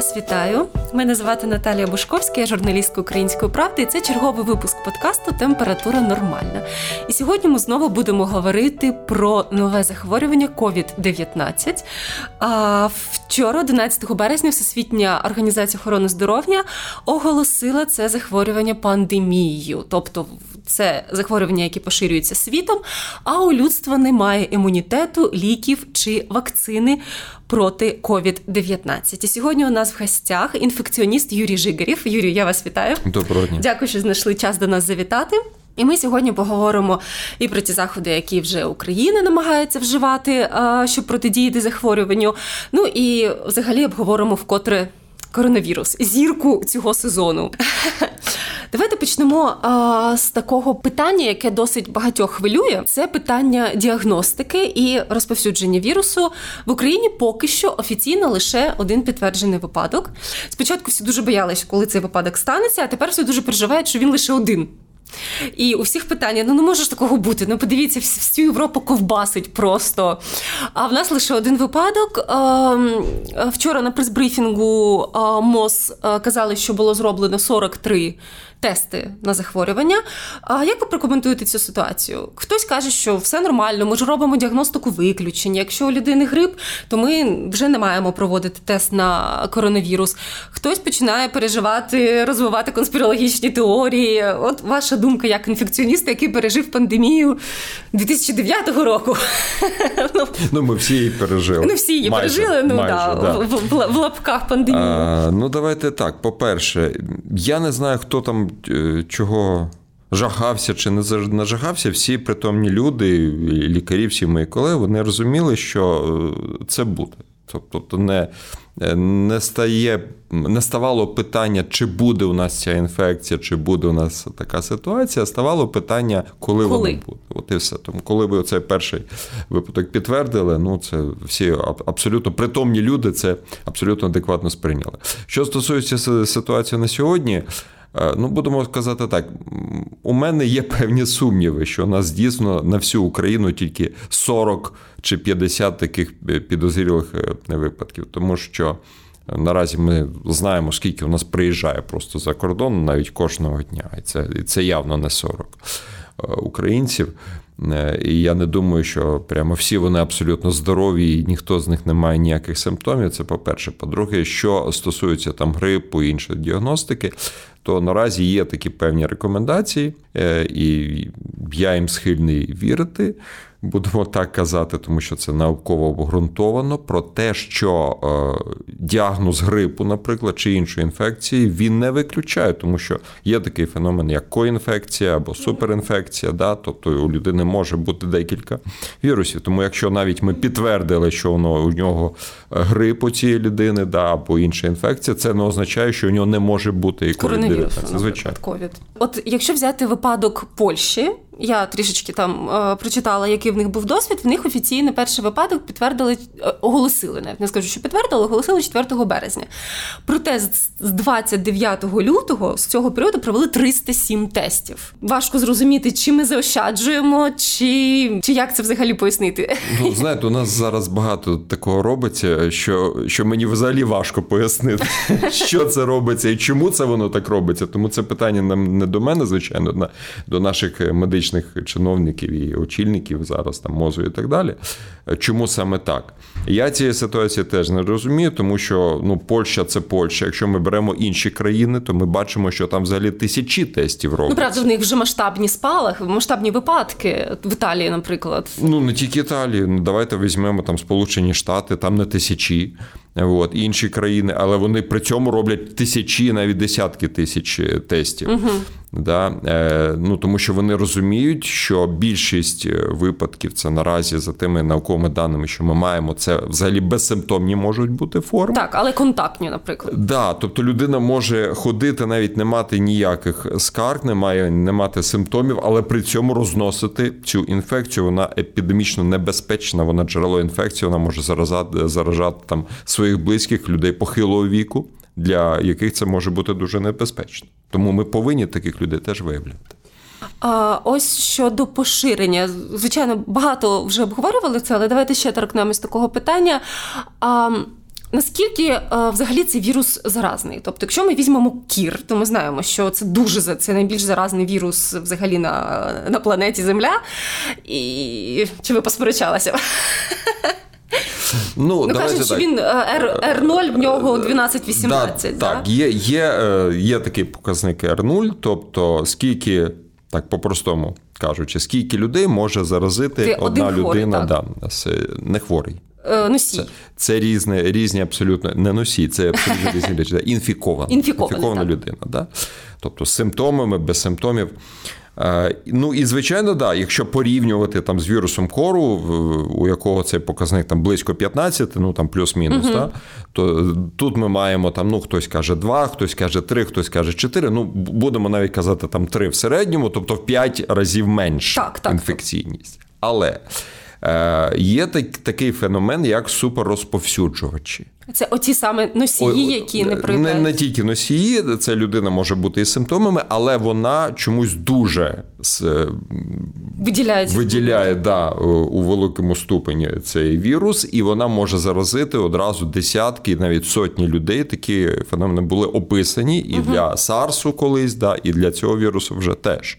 вас вітаю. Мене звати Наталія Бушковська, я журналістка української правди. і Це черговий випуск подкасту Температура нормальна. І сьогодні ми знову будемо говорити про нове захворювання COVID-19. А вчора, 11 березня, Всесвітня організація охорони здоров'я оголосила це захворювання пандемією, тобто це захворювання, які поширюються світом, а у людства немає імунітету, ліків чи вакцини проти COVID-19. І сьогодні у нас в гостях інфекціоніст Юрій Жигарів. Юрій, я вас вітаю. Доброго дня. Дякую, що знайшли час до нас завітати. І ми сьогодні поговоримо і про ті заходи, які вже Україна намагається вживати, щоб протидіяти захворюванню. Ну і взагалі обговоримо вкотре коронавірус, зірку цього сезону. Давайте почнемо а, з такого питання, яке досить багатьох хвилює. Це питання діагностики і розповсюдження вірусу в Україні. Поки що офіційно лише один підтверджений випадок. Спочатку всі дуже боялися, коли цей випадок станеться, а тепер всі дуже переживають, що він лише один. І у всіх питання: ну не може ж такого бути. Ну подивіться, всю Європу ковбасить просто. А в нас лише один випадок. Ем, вчора на прес-брифінгу МОЗ е, казали, що було зроблено 43 тести на захворювання. А як ви прокоментуєте цю ситуацію? Хтось каже, що все нормально, ми ж робимо діагностику виключення. Якщо у людини грип, то ми вже не маємо проводити тест на коронавірус. Хтось починає переживати, розвивати конспірологічні теорії. От ваша думка, як інфекціоніста, який пережив пандемію 2009 року. Ну, ну, ми всі її пережили. Ну, всі її майже, пережили, ну майже, да, да. В, в, в лапках пандемії. А, Ну, давайте так. По-перше, я не знаю, хто там Е, чого жагався чи не нажагався, всі притомні люди, лікарі, всі мої колеги, вони розуміли, що е, це буде. Тобто не е, не стає, не ставало питання, чи буде у нас ця інфекція, чи буде у нас така ситуація, ставало питання, коли, коли? воно буде. От і все. Тому, коли ви цей перший випадок підтвердили, ну це всі абсолютно притомні люди це абсолютно адекватно сприйняли. Що стосується ситуації на сьогодні. Е, ну, будемо сказати так, у мене є певні сумніви, що у нас дійсно на всю Україну тільки 40 чи 50 таких підозрілих е, випадків, тому що наразі ми знаємо, скільки у нас приїжджає просто за кордон навіть кожного дня, і це, і це явно не 40 е, українців. І я не думаю, що прямо всі вони абсолютно здорові, і ніхто з них не має ніяких симптомів. Це по-перше. По-друге, що стосується там грипу і іншої діагностики, то наразі є такі певні рекомендації, е, і я їм схильний вірити будемо так казати, тому що це науково обґрунтовано, про те, що е, діагноз грипу, наприклад, чи іншої інфекції, він не виключає, тому що є такий феномен, як коінфекція або суперінфекція, да? тобто у людини може бути декілька вірусів. Тому якщо навіть ми підтвердили, що воно у нього грип у цієї людини, да, або інша інфекція, це не означає, що у нього не може бути і коронавірус. Звичайно. COVID. От якщо взяти випадок Польщі. Я трішечки там е, прочитала, який в них був досвід. В них офіційний перший випадок підтвердили, е, оголосили навіть не скажу, що підтвердили, оголосили 4 березня. Проте з 29 лютого з цього періоду провели 307 тестів. Важко зрозуміти, чи ми заощаджуємо, чи чи як це взагалі пояснити. Ну знаєте, у нас зараз багато такого робиться, що що мені взагалі важко пояснити, що це робиться і чому це воно так робиться. Тому це питання нам не до мене, звичайно, до наших медичних політичних чиновників і очільників зараз там мозу і так далі. Чому саме так? Я цієї ситуації теж не розумію, тому що ну Польща це Польща. Якщо ми беремо інші країни, то ми бачимо, що там взагалі тисячі тестів роблять. Ну, правда, в них вже масштабні спалахи, масштабні випадки в Італії, наприклад. Ну не тільки Італії. Ну давайте візьмемо там Сполучені Штати, там не тисячі. От, інші країни, але вони при цьому роблять тисячі, навіть десятки тисяч тестів. Угу. Да? Е, ну, Тому що вони розуміють, що більшість е, випадків це наразі за тими науковими даними, що ми маємо, це взагалі безсимптомні можуть бути форми. Так, але контактні, наприклад. Да, Тобто людина може ходити, навіть не мати ніяких скарг, не має не мати симптомів, але при цьому розносити цю інфекцію. Вона епідемічно небезпечна, вона джерело інфекції, вона може заражати, заражати там своїх близьких людей похилого віку для яких це може бути дуже небезпечно. Тому ми повинні таких людей теж виявляти. А, Ось щодо поширення. Звичайно, багато вже обговорювали це, але давайте ще торкнемось такого питання. А, Наскільки е, взагалі цей вірус заразний? Тобто, якщо ми візьмемо кір, то ми знаємо, що це дуже це найбільш заразний вірус взагалі на на планеті Земля. І чи ви посперечалися? Ну, ну кажуть, що він R, е, R0 в нього 12-18. Да, да? Так, є є, е, є такий показник R0, тобто скільки, так по-простому кажучи, скільки людей може заразити Ти одна людина, хворий, да, не хворий. Е, носій. Це це різні, різні абсолютно не носій, це абсолютно різні речі. Інфікована Інфікована людина. Да? Тобто з симптомами, без симптомів. Е, ну і звичайно, да, якщо порівнювати там з вірусом кору, у якого цей показник там близько 15, ну там плюс-мінус, угу. да, то тут ми маємо там, ну хтось каже 2, хтось каже 3, хтось каже 4, Ну будемо навіть казати там 3 в середньому, тобто в 5 разів менше так, так, інфекційність. Але Е, є так, такий феномен, як суперрозповсюджувачі. Це оці саме носії, які не проявляють? Не, не тільки носії, це людина може бути із симптомами, але вона чомусь дуже Виділяється. виділяє да, у великому ступені цей вірус, і вона може заразити одразу десятки, навіть сотні людей. Такі феномени були описані і угу. для САРСу колись, да, і для цього вірусу вже теж.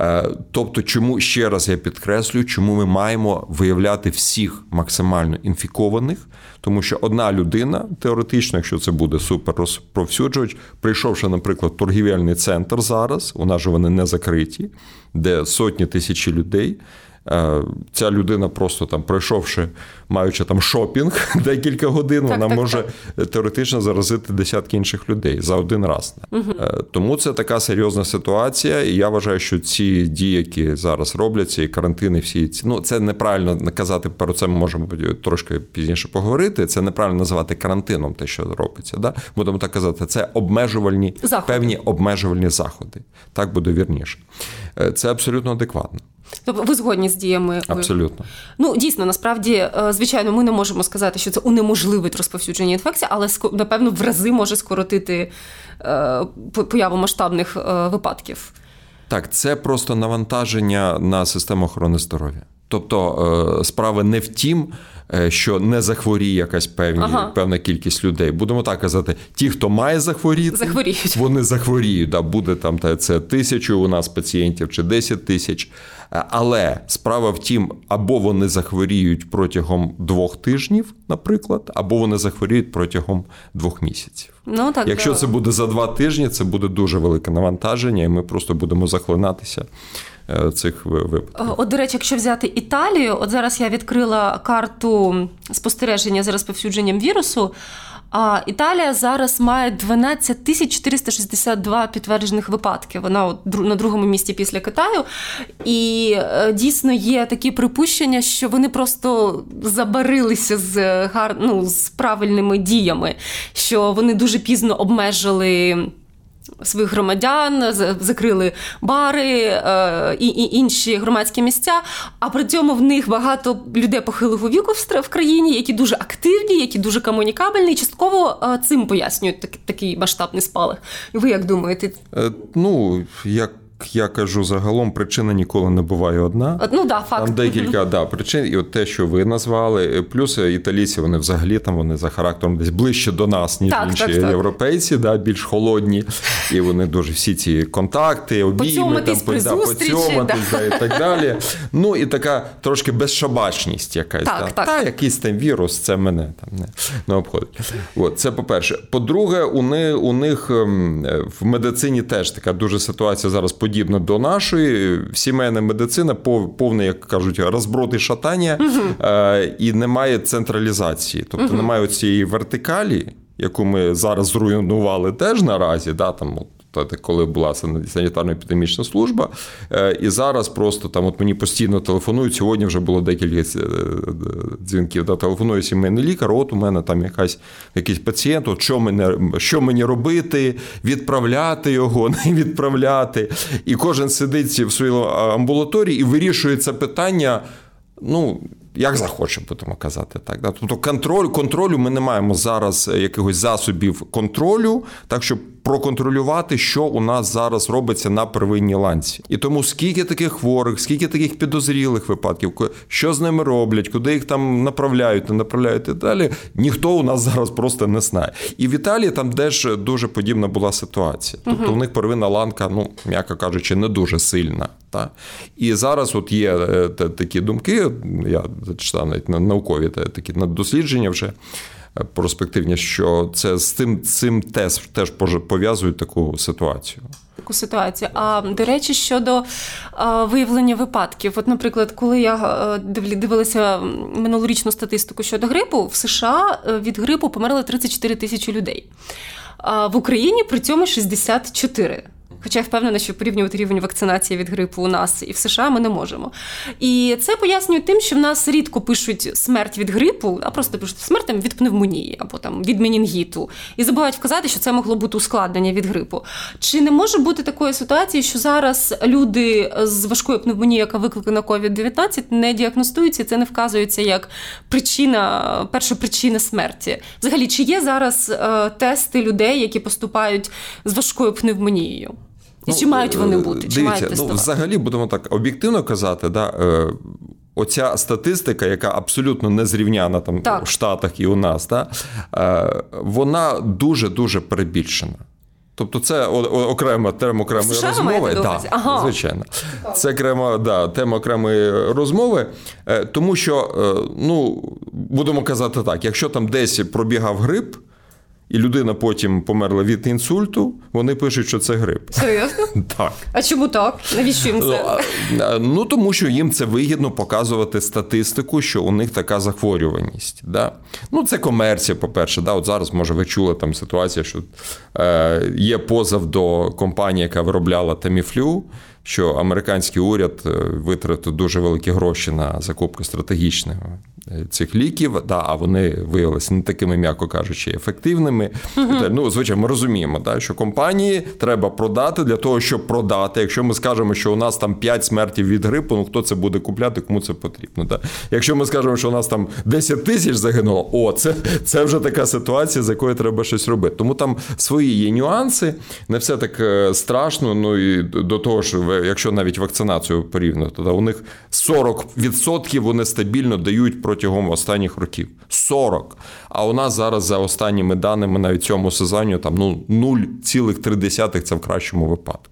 Е, тобто, чому ще раз я підкреслюю, чому ми маємо виявляти всіх максимально інфікованих, тому що одна людина, теоретично, якщо це буде суперрозповсюджувач, прийшовши, наприклад, торгівельний центр зараз, у нас же вони не закриті, де сотні тисячі людей. Е, ця людина просто там пройшовши, маючи там шопінг декілька годин, так, вона так, може так. теоретично заразити десятки інших людей за один раз. Угу. Тому це така серйозна ситуація, і я вважаю, що ці дії, які зараз робляться, і карантини, всі ці ну це неправильно казати про це. Ми можемо трошки пізніше поговорити. Це неправильно називати карантином, те, що робиться. Да? Будемо так казати, це обмежувальні заходи. певні обмежувальні заходи. Так буде вірніше. Е, це абсолютно адекватно. Тобто ви згодні з діями? Абсолютно. Ну, дійсно, насправді, е, звичайно, ми не можемо сказати, що це унеможливить розповсюдження інфекції, але напевно в рази може скоротити е, появу масштабних е, випадків. Так, це просто навантаження на систему охорони здоров'я. Тобто справа не в тім, що не захворіє якась певні, ага. певна кількість людей. Будемо так казати, ті, хто має захворіти, захворіють. вони захворіють. Да, Буде там та це тисячу у нас пацієнтів чи 10 тисяч. Але справа в тім, або вони захворіють протягом двох тижнів, наприклад, або вони захворіють протягом двох місяців. Ну так якщо да. це буде за два тижні, це буде дуже велике навантаження, і ми просто будемо захлинатися. Е, цих випадків. От, до речі, якщо взяти Італію, от зараз я відкрила карту спостереження за розповсюдженням вірусу. А Італія зараз має 12 тисяч 462 підтверджених випадки. Вона от на другому місці після Китаю. І е, дійсно є такі припущення, що вони просто забарилися з гар... ну, з правильними діями, що вони дуже пізно обмежили своїх громадян, закрили бари е, і, і інші громадські місця. А при цьому в них багато людей похилого віку в країні, які дуже активні, які дуже комунікабельні. І частково е, цим пояснюють такий масштабний спалах. Ви як думаєте? Е, ну як я кажу загалом, причина ніколи не буває одна. Ну да, факт. Там декілька да, причин, і от те, що ви назвали. Плюс італійці вони взагалі там вони за характером десь ближче до нас, ніж так, інші так, європейці, да, більш холодні. І вони дуже всі ці контакти, обійми, там, при да, поцьоматись, да. і так далі. Ну і така трошки безшабачність якась. Так, да. так. Та якийсь там вірус, це мене там не, не обходить. От, Це по-перше. По-друге, у них, у них ем, в медицині теж така дуже ситуація зараз подібна до нашої. Сімейна медицина повне, як кажуть, розброд і шатання, угу. і немає централізації, тобто угу. немає цієї вертикалі, яку ми зараз зруйнували теж наразі. да, там коли була санітарно-епідемічна служба. Е, і зараз просто там от мені постійно телефонують. Сьогодні вже було декілька е, дзвінків. Да, Телефонує сімейний лікар, от у мене там якась, якийсь пацієнт, от що мені, що мені робити, відправляти його, не відправляти. І кожен сидить в своїй амбулаторії і вирішує це питання. Ну, як захочемо, будемо казати так. Тобто контроль, контролю ми не маємо зараз якихось засобів контролю, так щоб проконтролювати, що у нас зараз робиться на первинній ланці. І тому скільки таких хворих, скільки таких підозрілих випадків, що з ними роблять, куди їх там направляють, не направляють і далі. Ніхто у нас зараз просто не знає. І в Італії там теж дуже подібна була ситуація. Тобто угу. у них первинна ланка, ну м'яко кажучи, не дуже сильна. Та? І зараз от є е, такі думки, я зачитав навіть наукові такі дослідження вже перспективні, що це з тим цим теж теж пов'язують таку ситуацію. Таку ситуацію. А до речі, щодо а, виявлення випадків, от, наприклад, коли я дивилася минулорічну статистику щодо грипу, в США е, від грипу померли 34 тисячі людей. А в Україні при цьому 64. Хоча я впевнена, що порівнювати рівень вакцинації від грипу у нас і в США ми не можемо. І це пояснює тим, що в нас рідко пишуть смерть від грипу, а просто пишуть смерть від пневмонії або там від менінгіту. І забувають вказати, що це могло бути ускладнення від грипу. Чи не може бути такої ситуації, що зараз люди з важкою пневмонією, яка викликана COVID-19, не діагностуються, і це не вказується як причина, перша причина смерті? Взагалі, чи є зараз е, тести людей, які поступають з важкою пневмонією? І ну, чи мають вони бути? Чи дивіться, мають ну, взагалі будемо так об'єктивно казати, да, е, оця статистика, яка абсолютно не зрівняна там так. в Штатах і у нас, да, е, вона дуже дуже перебільшена. Тобто це окрема тема окремої США розмови. Да, ага. Звичайно, це окрема да, тема окремої розмови, е, тому що, ну, будемо казати так: якщо там десь пробігав грип, і людина потім померла від інсульту, вони пишуть, що це грип. Серйозно? Так. А чому так? Навіщо їм це? Ну тому що їм це вигідно показувати статистику, що у них така захворюваність. Да? Ну, це комерція, по-перше. Да? От зараз, може, ви чули там ситуація, що е, є позов до компанії, яка виробляла таміфлю що американський уряд е, витратив дуже великі гроші на закупку стратегічних е, цих ліків, да, а вони виявилися не такими, м'яко кажучи, ефективними. Uh-huh. Ну, звичайно, ми розуміємо, да, що компанії треба продати для того, щоб продати. Якщо ми скажемо, що у нас там 5 смертів від грипу, ну хто це буде купляти, кому це потрібно. Да? Якщо ми скажемо, що у нас там 10 тисяч загинуло, о, це це вже така ситуація, з якою треба щось робити. Тому там свої є нюанси, не все так е, страшно. Ну і до того ж якщо навіть вакцинацію порівняти, то у них 40% вони стабільно дають протягом останніх років. 40. А у нас зараз за останніми даними навіть цьому сезоні там ну 0,3 це в кращому випадку.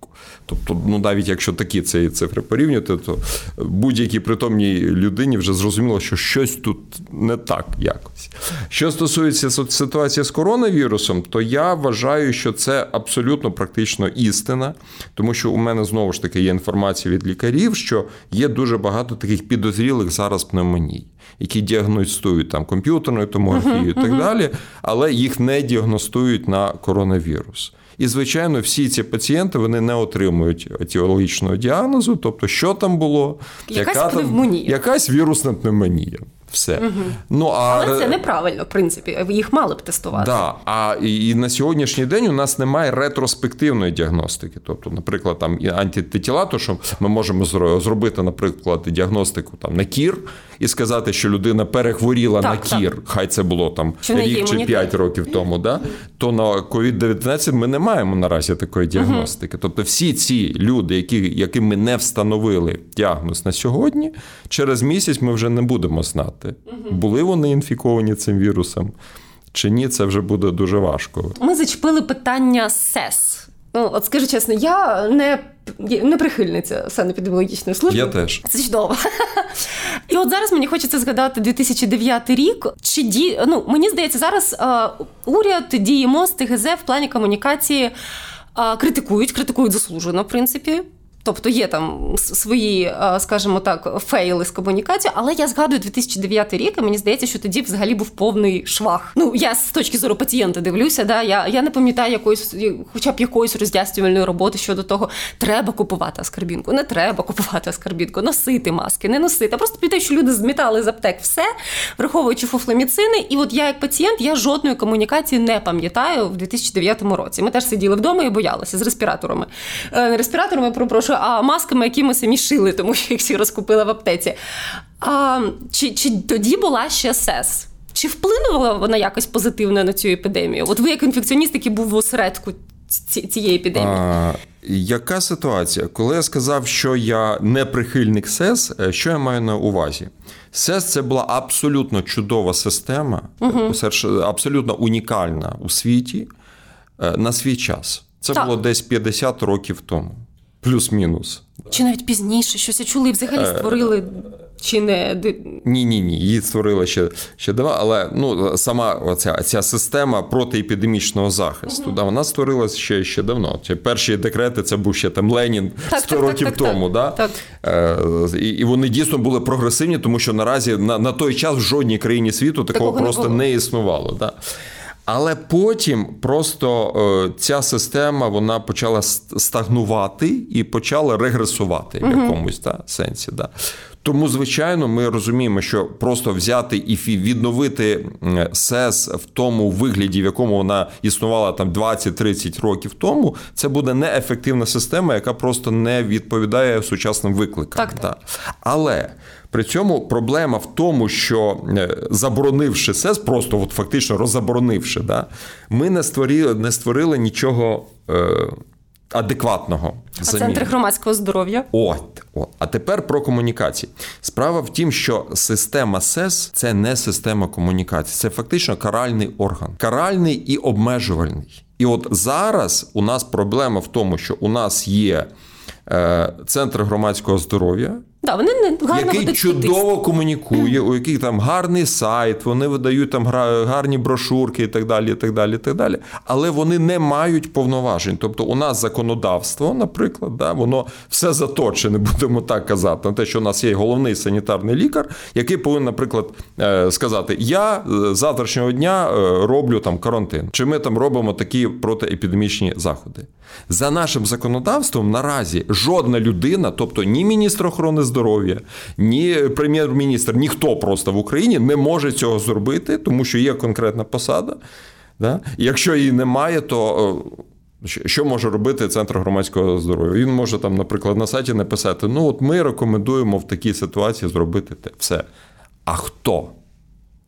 Тобто, ну навіть якщо такі ці цифри порівнювати, то будь-якій притомній людині вже зрозуміло, що щось тут не так якось. Що стосується ситуації з коронавірусом, то я вважаю, що це абсолютно практично істина, тому що у мене знову ж таки є інформація від лікарів, що є дуже багато таких підозрілих зараз пневмоній. Які діагностують там комп'ютерною томографією uh-huh, і так uh-huh. далі, але їх не діагностують на коронавірус. І, звичайно, всі ці пацієнти вони не отримують етіологічного діагнозу, тобто, що там було, якась яка пневмонія. Якась вірусна пневмонія. Все. Угу. Ну, а... Але це неправильно, в принципі, їх мали б тестувати. Да. А і на сьогоднішній день у нас немає ретроспективної діагностики. Тобто, наприклад, там антитіла, то що ми можемо зробити, наприклад, діагностику там на кір і сказати, що людина перехворіла так, на кір, так. хай це було там що рік чи п'ять років тому. Да? То на COVID-19 ми не маємо наразі такої діагностики. Угу. Тобто, всі ці люди, які, яким ми не встановили діагноз на сьогодні, через місяць ми вже не будемо знати знати, були вони інфіковані цим вірусом чи ні, це вже буде дуже важко. Ми зачепили питання СЕС. Ну, от скажу чесно, я не не прихильниця санепідеміологічної служби. Я теж. Це чудово. І от зараз мені хочеться згадати 2009 рік. Чи ді... ну, Мені здається, зараз а, уряд, діє МОЗ, ТГЗ в плані комунікації а, критикують, критикують заслужено, в принципі. Тобто є там свої, е, скажімо так, фейли з комунікацією, але я згадую 2009 рік, і мені здається, що тоді взагалі був повний швах. Ну я з точки зору пацієнта дивлюся, да я я не пам'ятаю якоїсь, хоча б якоїсь роз'яснювальної роботи щодо того, треба купувати аскарбінку, не треба купувати аскарбінку, носити маски, не носити. Просто пам'ятаю, що люди змітали з аптек все, враховуючи фуфломіцини. І от я, як пацієнт, я жодної комунікації не пам'ятаю в 2009 році. Ми теж сиділи вдома і боялися з респіраторами. Не респіраторами, прошу а масками, які ми самі шили, тому що їх всі розкупили в аптеці. А, Чи чи тоді була ще СЕС? Чи вплинула вона якось позитивно на цю епідемію? От ви, як інфекціоніст, який був в осередку цієї епідемії? А, Яка ситуація? Коли я сказав, що я не прихильник СЕС, е, що я маю на увазі? СЕС це була абсолютно чудова система, угу. абсолютно унікальна у світі е, на свій час. Це так. було десь 50 років тому, плюс-мінус. Чи навіть пізніше щось я чули і взагалі е, створили чи не ні, ні, ні. Її створили ще ще давно, але ну сама оця ця система протиепідемічного захисту. Mm-hmm. Да, вона створилася ще ще давно. Ці перші декрети це був ще там Ленін так, 100 так, років так, тому. да? Так. Е, і, і вони дійсно були прогресивні, тому що наразі на на той час в жодній країні світу такого, такого просто не, не існувало. Да? Але потім просто е, ця система вона почала стагнувати і почала регресувати в якомусь та, сенсі. Да. Тому, звичайно, ми розуміємо, що просто взяти і відновити СЕС в тому вигляді, в якому вона існувала там 20-30 років тому, це буде неефективна система, яка просто не відповідає сучасним викликам. Так, так. Але при цьому проблема в тому, що е, заборонивши СЕС, просто от фактично роззаборонивши, да, ми не створили не створили нічого. Е, адекватного. А центри громадського здоров'я. От, от. А тепер про комунікації. Справа в тім, що система СЕС це не система комунікації, це фактично каральний орган, каральний і обмежувальний. І от зараз у нас проблема в тому, що у нас є центр громадського здоров'я. Да, вони не гарно який чудово туди. комунікує, у яких там гарний сайт, вони видають там гарні брошурки і так далі. і так далі, і так далі. Але вони не мають повноважень. Тобто, у нас законодавство, наприклад, да, воно все заточене, будемо так казати, на те, що у нас є головний санітарний лікар, який повинен, наприклад, е, сказати: Я е, з завтрашнього дня е, роблю там карантин, чи ми там робимо такі протиепідемічні заходи. За нашим законодавством наразі жодна людина, тобто ні міністр охорони здоров'я, ні прем'єр-міністр, ніхто просто в Україні не може цього зробити, тому що є конкретна посада. Да? Якщо її немає, то. Що може робити Центр громадського здоров'я? Він може там, наприклад, на сайті написати: ну, от ми рекомендуємо в такій ситуації зробити те. Все. А хто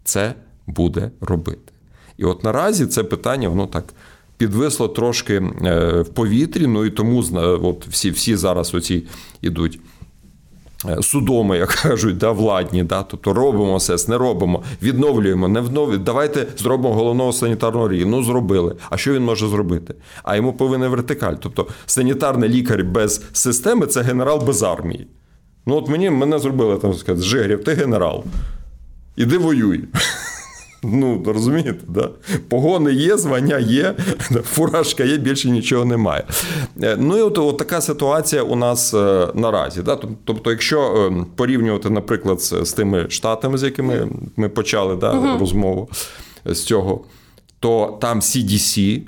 це буде робити? І от наразі це питання, воно так підвисло трошки е, в повітрі. Ну і тому от всі всі зараз оці ідуть. Е, судоми, як кажуть, да, владні, да, тобто робимо СЕС, не робимо, відновлюємо, не відновлюємо. Давайте зробимо головного санітарного рівня. Ну, зробили. А що він може зробити? А йому повинен вертикаль. Тобто санітарний лікар без системи це генерал без армії. Ну, от мені мене зробили там сказати, Жигрів, ти генерал. Іди воюй. Ну, розумієте, да? погони є, звання є, фуражка є, більше нічого немає. Е, ну і от, от така ситуація у нас е, наразі. Да? Тобто, якщо е, порівнювати, наприклад, з тими штатами, з якими ми почали да, угу. розмову з цього, то там CDC,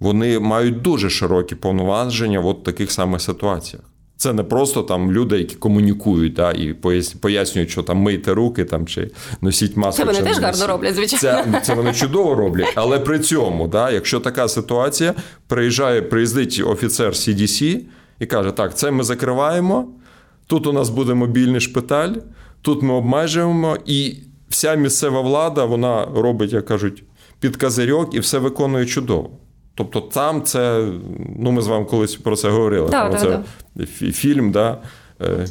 вони мають дуже широкі повноваження в от таких самих ситуаціях. Це не просто там люди, які комунікують да, і пояснюють, що там мийте руки там чи носіть маску. Це вони теж гарно роблять, звичайно. Це це вони чудово роблять. Але при цьому, да, якщо така ситуація, приїжджає, приїздить офіцер CDC і каже: Так, це ми закриваємо, тут у нас буде мобільний шпиталь, тут ми обмежуємо, і вся місцева влада вона робить, як кажуть, під козирьок і все виконує чудово. Тобто там це, ну ми з вами колись про це говорили. Да, да, це да. фільм, да, е,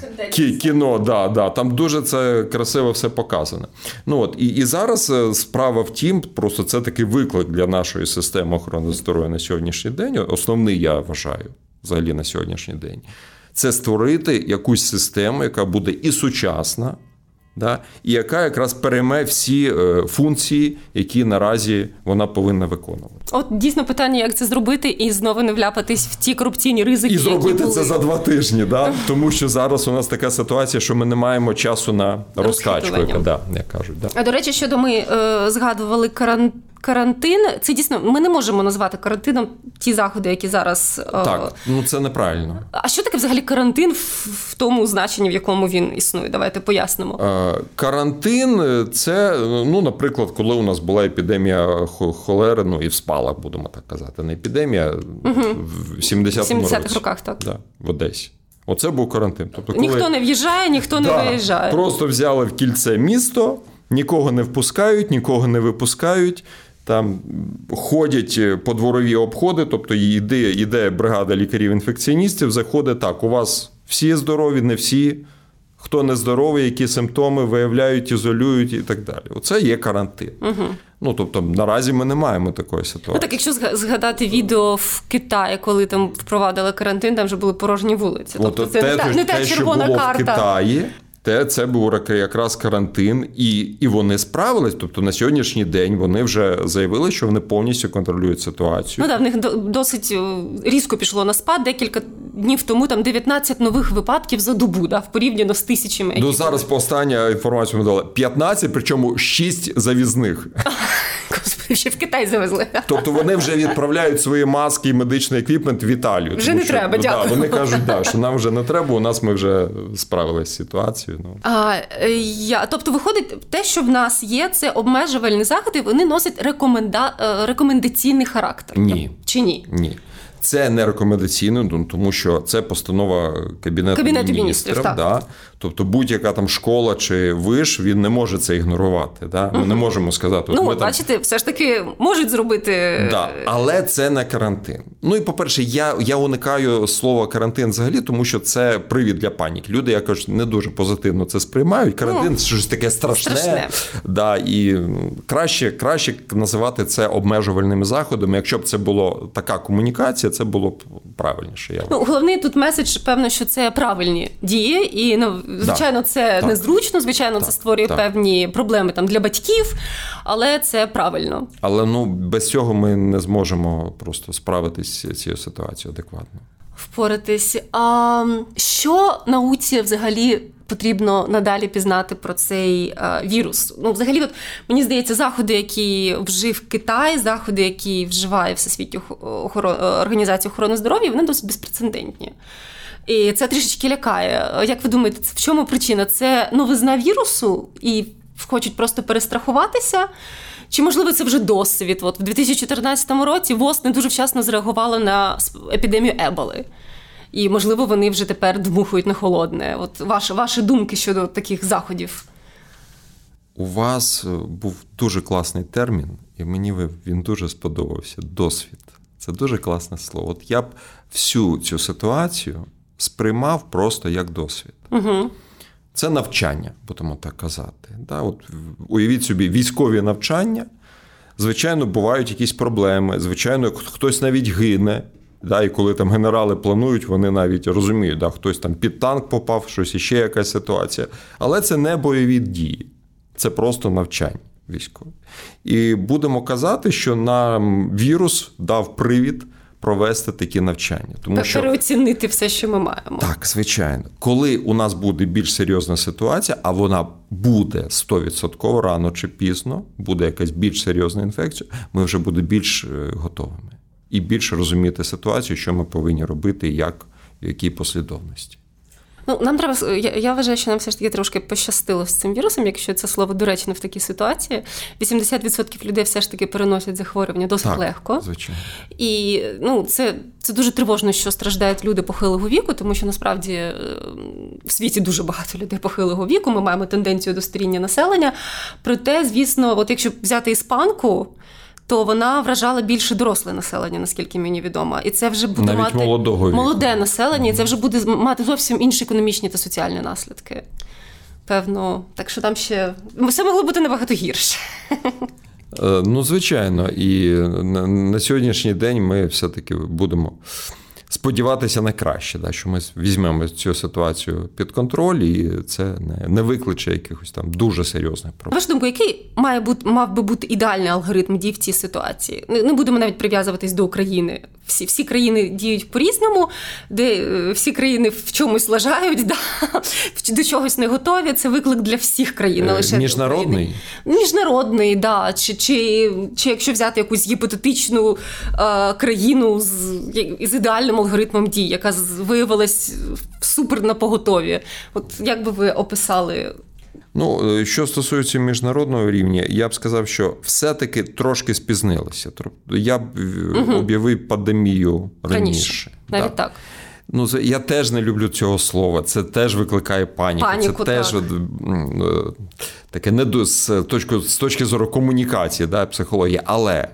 кіно, да, да, там дуже це красиво все показано. Ну от І і зараз е, справа в тім, просто це такий виклик для нашої системи охорони здоров'я на сьогоднішній день. Основний, я вважаю, взагалі на сьогоднішній день. Це створити якусь систему, яка буде і сучасна да, і яка якраз перейме всі е, функції, які наразі вона повинна виконувати. От дійсно питання, як це зробити, і знову не вляпатись в ті корупційні ризики. І зробити які були. це за два тижні, да? тому що зараз у нас така ситуація, що ми не маємо часу на розкачку, да, як кажуть. Да. А до речі, щодо ми е, згадували карантин карантин. Це дійсно ми не можемо назвати карантином ті заходи, які зараз е, так. Ну це неправильно. А що таке взагалі карантин в тому значенні, в якому він існує? Давайте пояснимо. Е, карантин це ну, наприклад, коли у нас була епідемія холери, ну і в спалах, будемо так казати, не епідемія угу. в 70-х році. роках, так да, в Одесі. Оце був карантин. Тобто, коли... ніхто не в'їжджає, ніхто да, не виїжджає. Просто взяли в кільце місто, нікого не впускають, нікого не випускають Там ходять подворові обходи, тобто йде, йде бригада лікарів-інфекціоністів, заходить так: у вас всі здорові, не всі. Хто не здоровий, які симптоми виявляють, ізолюють і так далі. Оце є карантин. Угу. Ну тобто, наразі ми не маємо такої ситуації. Ну так, якщо згадати відео в Китаї, коли там впровадили карантин, там вже були порожні вулиці. Тобто, От, це те, не, та, не та червона що було карта. в Китаї. Те це був якраз карантин, і і вони справились. Тобто на сьогоднішній день вони вже заявили, що вони повністю контролюють ситуацію. Ну да, в них досить різко пішло на спад. Декілька днів тому там 19 нових випадків за добу, да, в порівняно з тисячами. Ну зараз по остання інформацію ми дали 15, причому 6 завізних. Ще в Китай завезли. Тобто вони вже відправляють свої маски і медичний еквіпмент в Італію. Вже не що, треба, ну, дякую. Да, Вони кажуть, да, що нам вже не треба. У нас ми вже справилися з ситуацією. Ну. А, я, Тобто, виходить, те, що в нас є, це обмежувальні заходи, вони носять рекоменда... рекомендаційний характер. Ні. Чи ні? Ні. Це не рекомендаційно, ну, тому що це постанова Кабінету, Кабінету міністрів. міністрів так. да. Тобто будь-яка там школа чи виш, він не може це ігнорувати. Да? Ми угу. не можемо сказати. Ну, ми бачите, там... все ж таки можуть зробити. Да. Але це не карантин. Ну і по-перше, я я уникаю слова карантин взагалі, тому що це привід для паніки. Люди якось не дуже позитивно це сприймають. Карантин ну, це щось таке страшне. страшне. Да, І краще, краще називати це обмежувальними заходами. Якщо б це була така комунікація, це було б правильніше. Я ну, Головний тут меседж, певно, що це правильні дії, і ну, звичайно, да. це так. незручно, звичайно, так. це створює так. певні проблеми там для батьків, але це правильно. Але ну без цього ми не зможемо просто справитись з цією ситуацією адекватно. Впоратись. А що науці взагалі потрібно надалі пізнати про цей а, вірус? Ну, взагалі, от мені здається, заходи, які вжив Китай, заходи, які вживає Всесвітня охорон... організація охорони здоров'я, вони досить безпрецедентні. І це трішечки лякає. Як ви думаєте, в чому причина? Це новизна вірусу і хочуть просто перестрахуватися? Чи можливо це вже досвід? От в 2014 році ВОЗ не дуже вчасно зреагувала на епідемію Еболи. І, можливо, вони вже тепер дмухують на холодне. От ваші, ваші думки щодо таких заходів. У вас е, був дуже класний термін, і мені він дуже сподобався. Досвід. Це дуже класне слово. От я б всю цю ситуацію сприймав просто як досвід. Угу. Це навчання, будемо так казати. Да, от Уявіть собі, військові навчання. Звичайно, бувають якісь проблеми. Звичайно, хтось навіть гине. Да, І коли там генерали планують, вони навіть розуміють, да, хтось там під танк попав, щось іще якась ситуація. Але це не бойові дії, це просто навчання військове. І будемо казати, що нам вірус дав привід провести такі навчання. Тому Та що переоцінити все, що ми маємо. Так, звичайно, коли у нас буде більш серйозна ситуація, а вона буде 100% рано чи пізно, буде якась більш серйозна інфекція, ми вже будемо більш е, готовими і більше розуміти ситуацію, що ми повинні робити, як в якій послідовності. Ну, нам треба я, я вважаю, що нам все ж таки трошки пощастило з цим вірусом, якщо це слово доречно в такій ситуації. 80% людей все ж таки переносять захворювання досить так, легко. Звичайно. І ну, це це дуже тривожно, що страждають люди похилого віку, тому що насправді е, в світі дуже багато людей похилого віку. Ми маємо тенденцію до старіння населення. Проте, звісно, от якщо взяти іспанку то вона вражала більше доросле населення, наскільки мені відомо. І це вже буде Навіть мати молодого віку. молоде населення, і це вже буде мати зовсім інші економічні та соціальні наслідки. Певно, так що там ще все могло бути набагато гірше. Е, ну, звичайно, і на сьогоднішній день ми все-таки будемо сподіватися на краще, да, що ми візьмемо цю ситуацію під контроль, і це не не викличе якихось там дуже серйозних проблем. Вашу думку, який має бути мав би бути ідеальний алгоритм дій в цій ситуації? Не, будемо навіть прив'язуватись до України. Всі всі країни діють по-різному, де е, всі країни в чомусь лажають, да, до чогось не готові. Це виклик для всіх країн. лише Міжнародний? Міжнародний, да. Чи чи, чи якщо взяти якусь гіпотетичну е, країну з, з ідеальним алгоритмом дій, яка виявилась супер на поготові. От як би ви описали? Ну, е, що стосується міжнародного рівня, я б сказав, що все-таки трошки спізнилися. Я б угу. об'явив пандемію раніше. Навіть так. Ну, я теж не люблю цього слова. Це теж викликає паніку. Паніку, Це теж так. Е, таке не з точки, з точки зору комунікації, да, психології. Але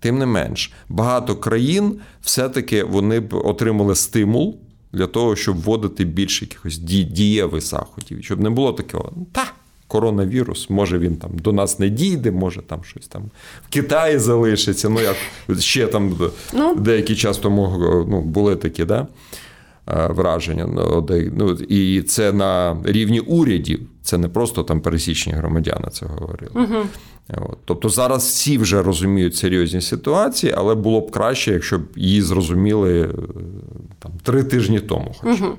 тим не менш, багато країн все-таки вони б отримали стимул для того, щоб вводити більше якихось дієвих заходів, щоб не було такого, та. Коронавірус, може він там до нас не дійде, може там щось там в Китаї залишиться. Ну як ще там ну, деякий час тому ну, були такі, да? Е, враження. Ну, ну, І це на рівні урядів, це не просто там пересічні громадяни це говорили. Угу. От. Тобто зараз всі вже розуміють серйозні ситуації, але було б краще, якщо б її зрозуміли е, там, три тижні тому. Хоча б.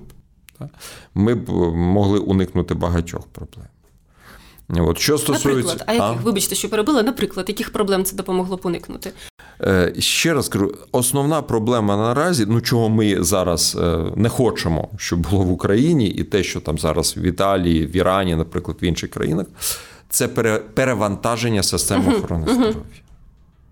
Угу. Ми б могли уникнути багатьох проблем. От, що стосується... Наприклад, а яких, а? вибачте, що перебила, наприклад, яких проблем це допомогло б уникнути? Е, ще раз кажу, основна проблема наразі, ну чого ми зараз е, не хочемо, щоб було в Україні, і те, що там зараз в Італії, в Ірані, наприклад, в інших країнах, це перевантаження системи охорони здоров'я.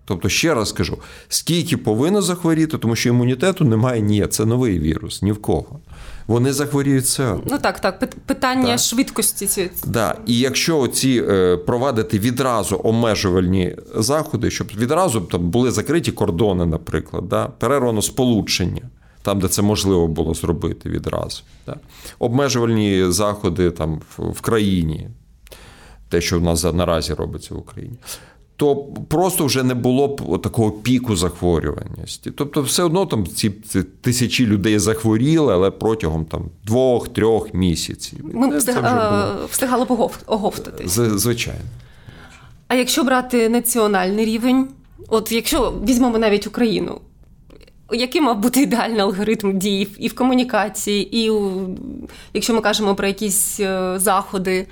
Тобто, ще раз кажу, скільки повинно захворіти, тому що імунітету немає ні, це новий вірус, ні в кого вони захворіють все. Ну так, так. Питання так. швидкості. Да. І якщо ці е, провадити відразу обмежувальні заходи, щоб відразу там були закриті кордони, наприклад, да? перервано сполучення. Там, де це можливо було зробити відразу. Да? Обмежувальні заходи там в країні, те, що в нас наразі робиться в Україні то просто вже не було б такого піку захворюваності. Тобто, все одно там ці, тисячі людей захворіли, але протягом там двох-трьох місяців. Ми встиг... встигали б оговтатись. Звичайно. А якщо брати національний рівень, от якщо візьмемо навіть Україну. Який мав бути ідеальний алгоритм дій і в комунікації, і якщо ми кажемо про якісь е, заходи?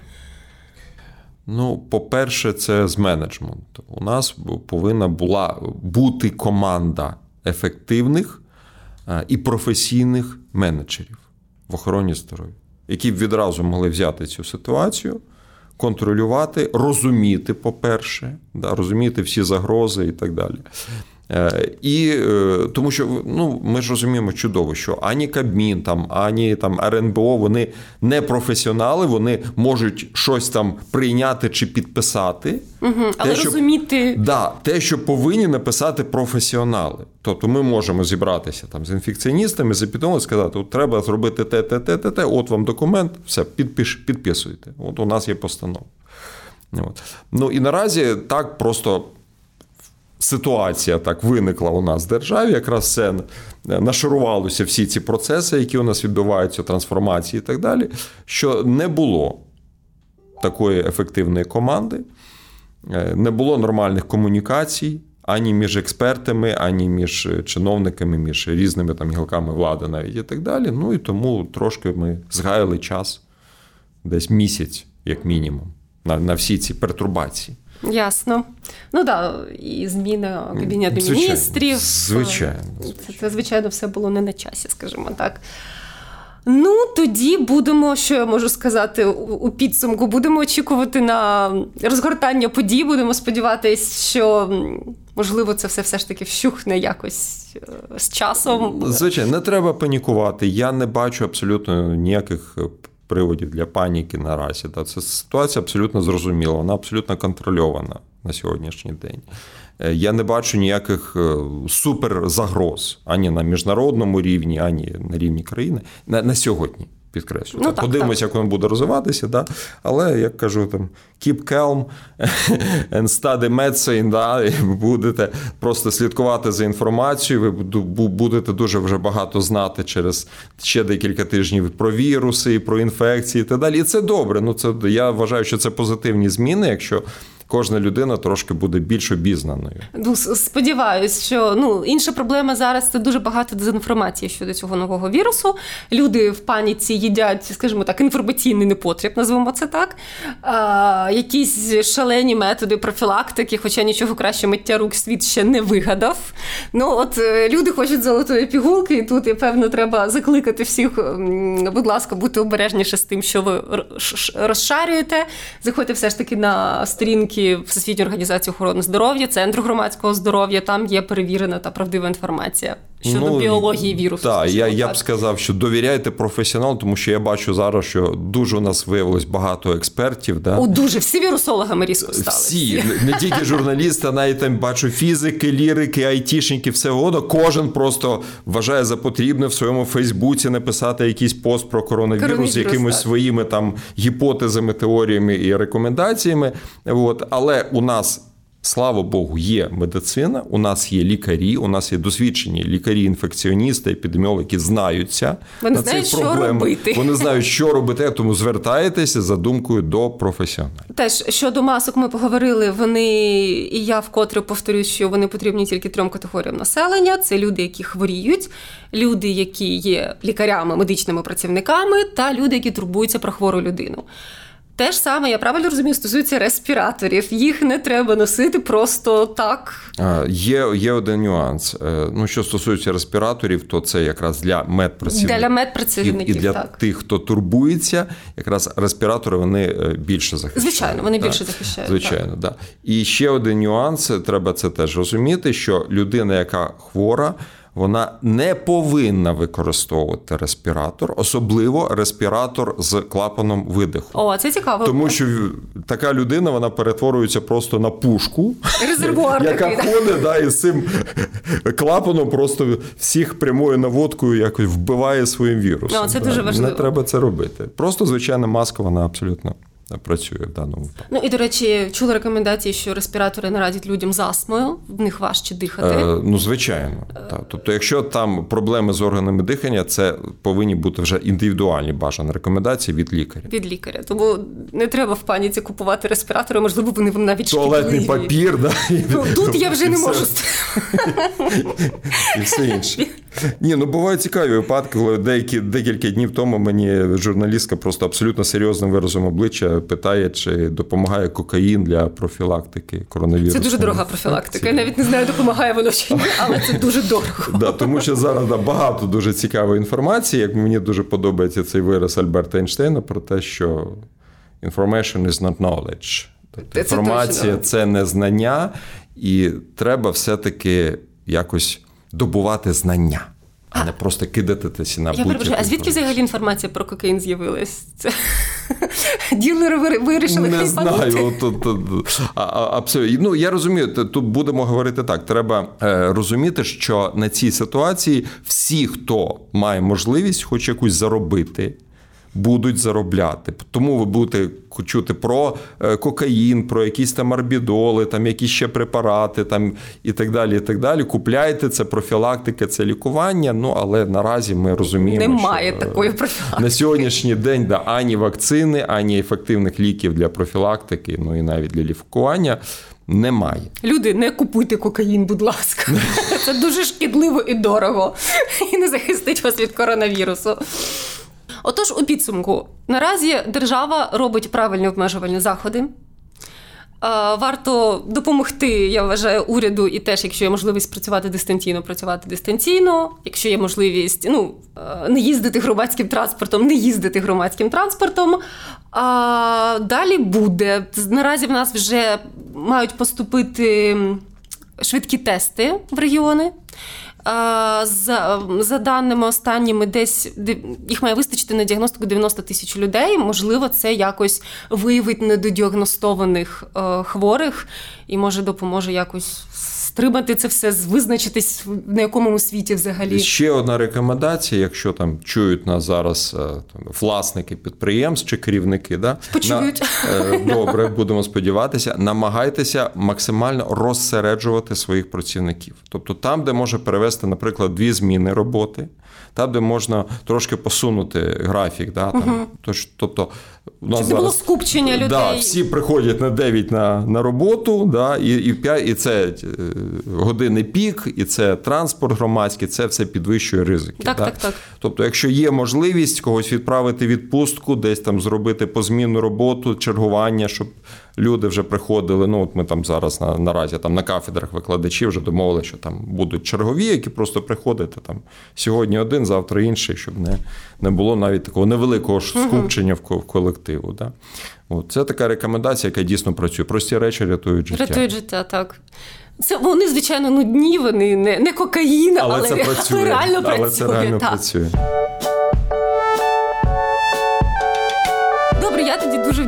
Ну, по-перше, це з менеджменту. У нас повинна була бути команда ефективних е, і професійних менеджерів в охороні здоров'я, які б відразу могли взяти цю ситуацію, контролювати, розуміти, по-перше, да, розуміти всі загрози і так далі. Е, і е, тому що ну, ми ж розуміємо чудово, що ані Кабмін, там, ані там РНБО, вони не професіонали, вони можуть щось там прийняти чи підписати. Угу, але те, розуміти. да, те, що повинні написати професіонали. Тобто ми можемо зібратися там з інфекціоністами, з епідеміологами, сказати, от треба зробити те, те, те, те, те, от вам документ, все, підпиш, підписуйте. От у нас є постанова. От. Ну і наразі так просто ситуація так виникла у нас в державі, якраз все нашарувалося всі ці процеси, які у нас відбуваються, трансформації і так далі, що не було такої ефективної команди, е, не було нормальних комунікацій. Ані між експертами, ані між чиновниками, між різними там гілками влади навіть і так далі. Ну і тому трошки ми згаяли час, десь місяць, як мінімум, на на всі ці пертурбації. Ясно. Ну так, да, і зміна кабінету звичайно, міністрів. Звичайно. Це, це, звичайно, все було не на часі, скажімо так. Ну, тоді будемо, що я можу сказати, у підсумку, будемо очікувати на розгортання подій. Будемо сподіватися, що можливо це все все ж таки вщухне якось е, з часом. Звичайно, не треба панікувати. Я не бачу абсолютно ніяких приводів для паніки наразі. Це ситуація абсолютно зрозуміла, вона абсолютно контрольована на сьогоднішній день. Е, я не бачу ніяких е, суперзагроз ані на міжнародному рівні, ані на рівні країни на, на сьогодні підкреслюю. Ну, так, Подивимося, так. як воно буде розвиватися, да? але як кажу, там keep calm and study medicine, да? і будете просто слідкувати за інформацією, ви будете дуже вже багато знати через ще декілька тижнів про віруси, про інфекції і так далі. І це добре. Ну, це, Я вважаю, що це позитивні зміни, якщо кожна людина трошки буде більш обізнаною. Ну, сподіваюсь, що ну інша проблема зараз це дуже багато дезінформації щодо цього нового вірусу. Люди в паніці їдять, скажімо так, інформаційний непотріб, назвемо це так. А, Якісь шалені методи профілактики, хоча нічого краще миття рук світ ще не вигадав. Ну от е, люди хочуть золотої пігулки, і тут, я певно, треба закликати всіх, будь ласка, бути обережніше з тим, що ви розшарюєте. Заходьте все ж таки на сторінки сторінки Всесвітньої організації охорони здоров'я, центру громадського здоров'я. Там є перевірена та правдива інформація. Щодо ну, біології вірусу. Так, я я б сказав, що довіряйте професіоналу, тому що я бачу зараз, що дуже у нас виявилось багато експертів. Да? О, дуже всі вірусологами різко стали. Всі, не тільки журналісти, а навіть там бачу фізики, лірики, айтішники, все воно. Кожен просто вважає за потрібне в своєму Фейсбуці написати якийсь пост про коронавірус, коронавірус з якимись так. своїми там гіпотезами, теоріями і рекомендаціями. От. Але у нас. Слава Богу, є медицина. У нас є лікарі, у нас є досвідчені лікарі-інфекціоністи, епідеміологи, які знаються Вони на знають, що робити. Вони знають, що робити, тому звертаєтеся за думкою до професіоналів. Теж щодо масок, ми поговорили. Вони і я вкотре повторюю, що вони потрібні тільки трьом категоріям населення: це люди, які хворіють, люди, які є лікарями, медичними працівниками, та люди, які турбуються про хвору людину. Те ж саме, я правильно розумію, стосується респіраторів. Їх не треба носити просто так. Є є один нюанс. Е, ну, Що стосується респіраторів, то це якраз для медпрацівників. Для медпрацівників, і для так. тих, хто турбується, якраз респіратори вони е, більше захищають. Звичайно, вони більше захищають. Звичайно, так. Да. І ще один нюанс, треба це теж розуміти, що людина, яка хвора вона не повинна використовувати респіратор, особливо респіратор з клапаном видиху. О, це цікаво. Тому що така людина вона перетворюється просто на пушку, Резервуар яка такий, ходить да, і з цим клапаном просто всіх прямою наводкою якось вбиває своїм вірусом. О, це дуже важливо. Не треба це робити. Просто звичайна маска, вона абсолютно працює в даному випадку. Ну і до речі, чули рекомендації, що респіратори не радять людям з астмою, в них важче дихати. Е, Ну, звичайно, так. Тобто, якщо там проблеми з органами дихання, це повинні бути вже індивідуальні бажані рекомендації від лікаря. Від лікаря. Тому не треба в паніці купувати респіратори, можливо, вони вам навіть туалетний шкідливі. папір. Да? Ну, Тут я вже не можу і все інше. Ні, ну бувають цікаві випадки, коли деякі декілька днів тому мені журналістка просто абсолютно серйозним виразом обличчя питає, чи допомагає кокаїн для профілактики коронавірусу. Це дуже дорога профілактика. Я навіть не знаю, допомагає воно чи ні, але це дуже дорого. Да, Тому що зараз да, багато дуже цікавої інформації. Як мені дуже подобається цей вираз Альберта Ейнштейна про те, що information is not knowledge. Тобто інформація це, це не знання, і треба все-таки якось добувати знання. А не просто кидатися на Я будь-яку. А звідки взагалі інформація про кокаїн з'явилась? Це ділери вирішили Не знаю. Тут, абсолютно. Ну, я розумію, тут будемо говорити так. Треба е, розуміти, що на цій ситуації всі, хто має можливість хоч якусь заробити будуть заробляти. Тому ви будете чути про е, кокаїн, про якісь там арбідоли, там якісь ще препарати, там і так далі. і так далі. Купляйте це профілактика, це лікування. Ну але наразі ми розуміємо, немає що такої профілактики. на сьогоднішній день да ані вакцини, ані ефективних ліків для профілактики, ну і навіть для лікування. Немає. Люди, не купуйте кокаїн, будь ласка. Це дуже шкідливо і дорого. І не захистить вас від коронавірусу. Отож, у підсумку, наразі держава робить правильні обмежувальні заходи. Варто допомогти, я вважаю, уряду і теж, якщо є можливість працювати дистанційно, працювати дистанційно. Якщо є можливість ну, не їздити громадським транспортом, не їздити громадським транспортом. А Далі буде. Наразі в нас вже мають поступити швидкі тести в регіони. За за даними останніми, десь їх має вистачити на діагностику 90 тисяч людей. Можливо, це якось виявить недодіагностованих е, хворих і може допоможе якось стримати це все, визначитись на якому світі взагалі. Ще одна рекомендація, якщо там чують нас зараз е, там, власники підприємств чи керівники, да почують на, е, добре, будемо сподіватися. Намагайтеся максимально розсереджувати своїх працівників, тобто там, де може перевести, наприклад, дві зміни роботи там, де можна трошки посунути графік. Да, там. Угу. Тож, тобто, у нас Чи зараз, було скупчення людей. Да, Всі приходять на 9 на на роботу, да, і і, 5, і це е, години пік, і це транспорт громадський, це все підвищує ризики. Так, да? так, так. Тобто, якщо є можливість когось відправити відпустку, десь там зробити позмінну роботу, чергування, щоб люди вже приходили. Ну, от ми там зараз на, наразі там на кафедрах викладачі вже домовили, що там будуть чергові, які просто приходити там сьогодні один, завтра інший, щоб не не було навіть такого невеликого скупчення в колективу. Да? От, Це така рекомендація, яка дійсно працює. Прості речі рятують життя. Рятують життя, так. Це вони, звичайно, нудні, вони не не кокаїн, але, але це працює. реально але працює. Це реально так. працює.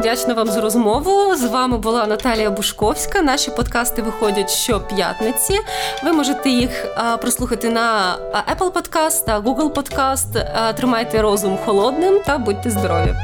Вдячна вам за розмову. З вами була Наталія Бушковська. Наші подкасти виходять щоп'ятниці. Ви можете їх прослухати на Apple Podcast та Google Podcast. Тримайте розум холодним та будьте здорові.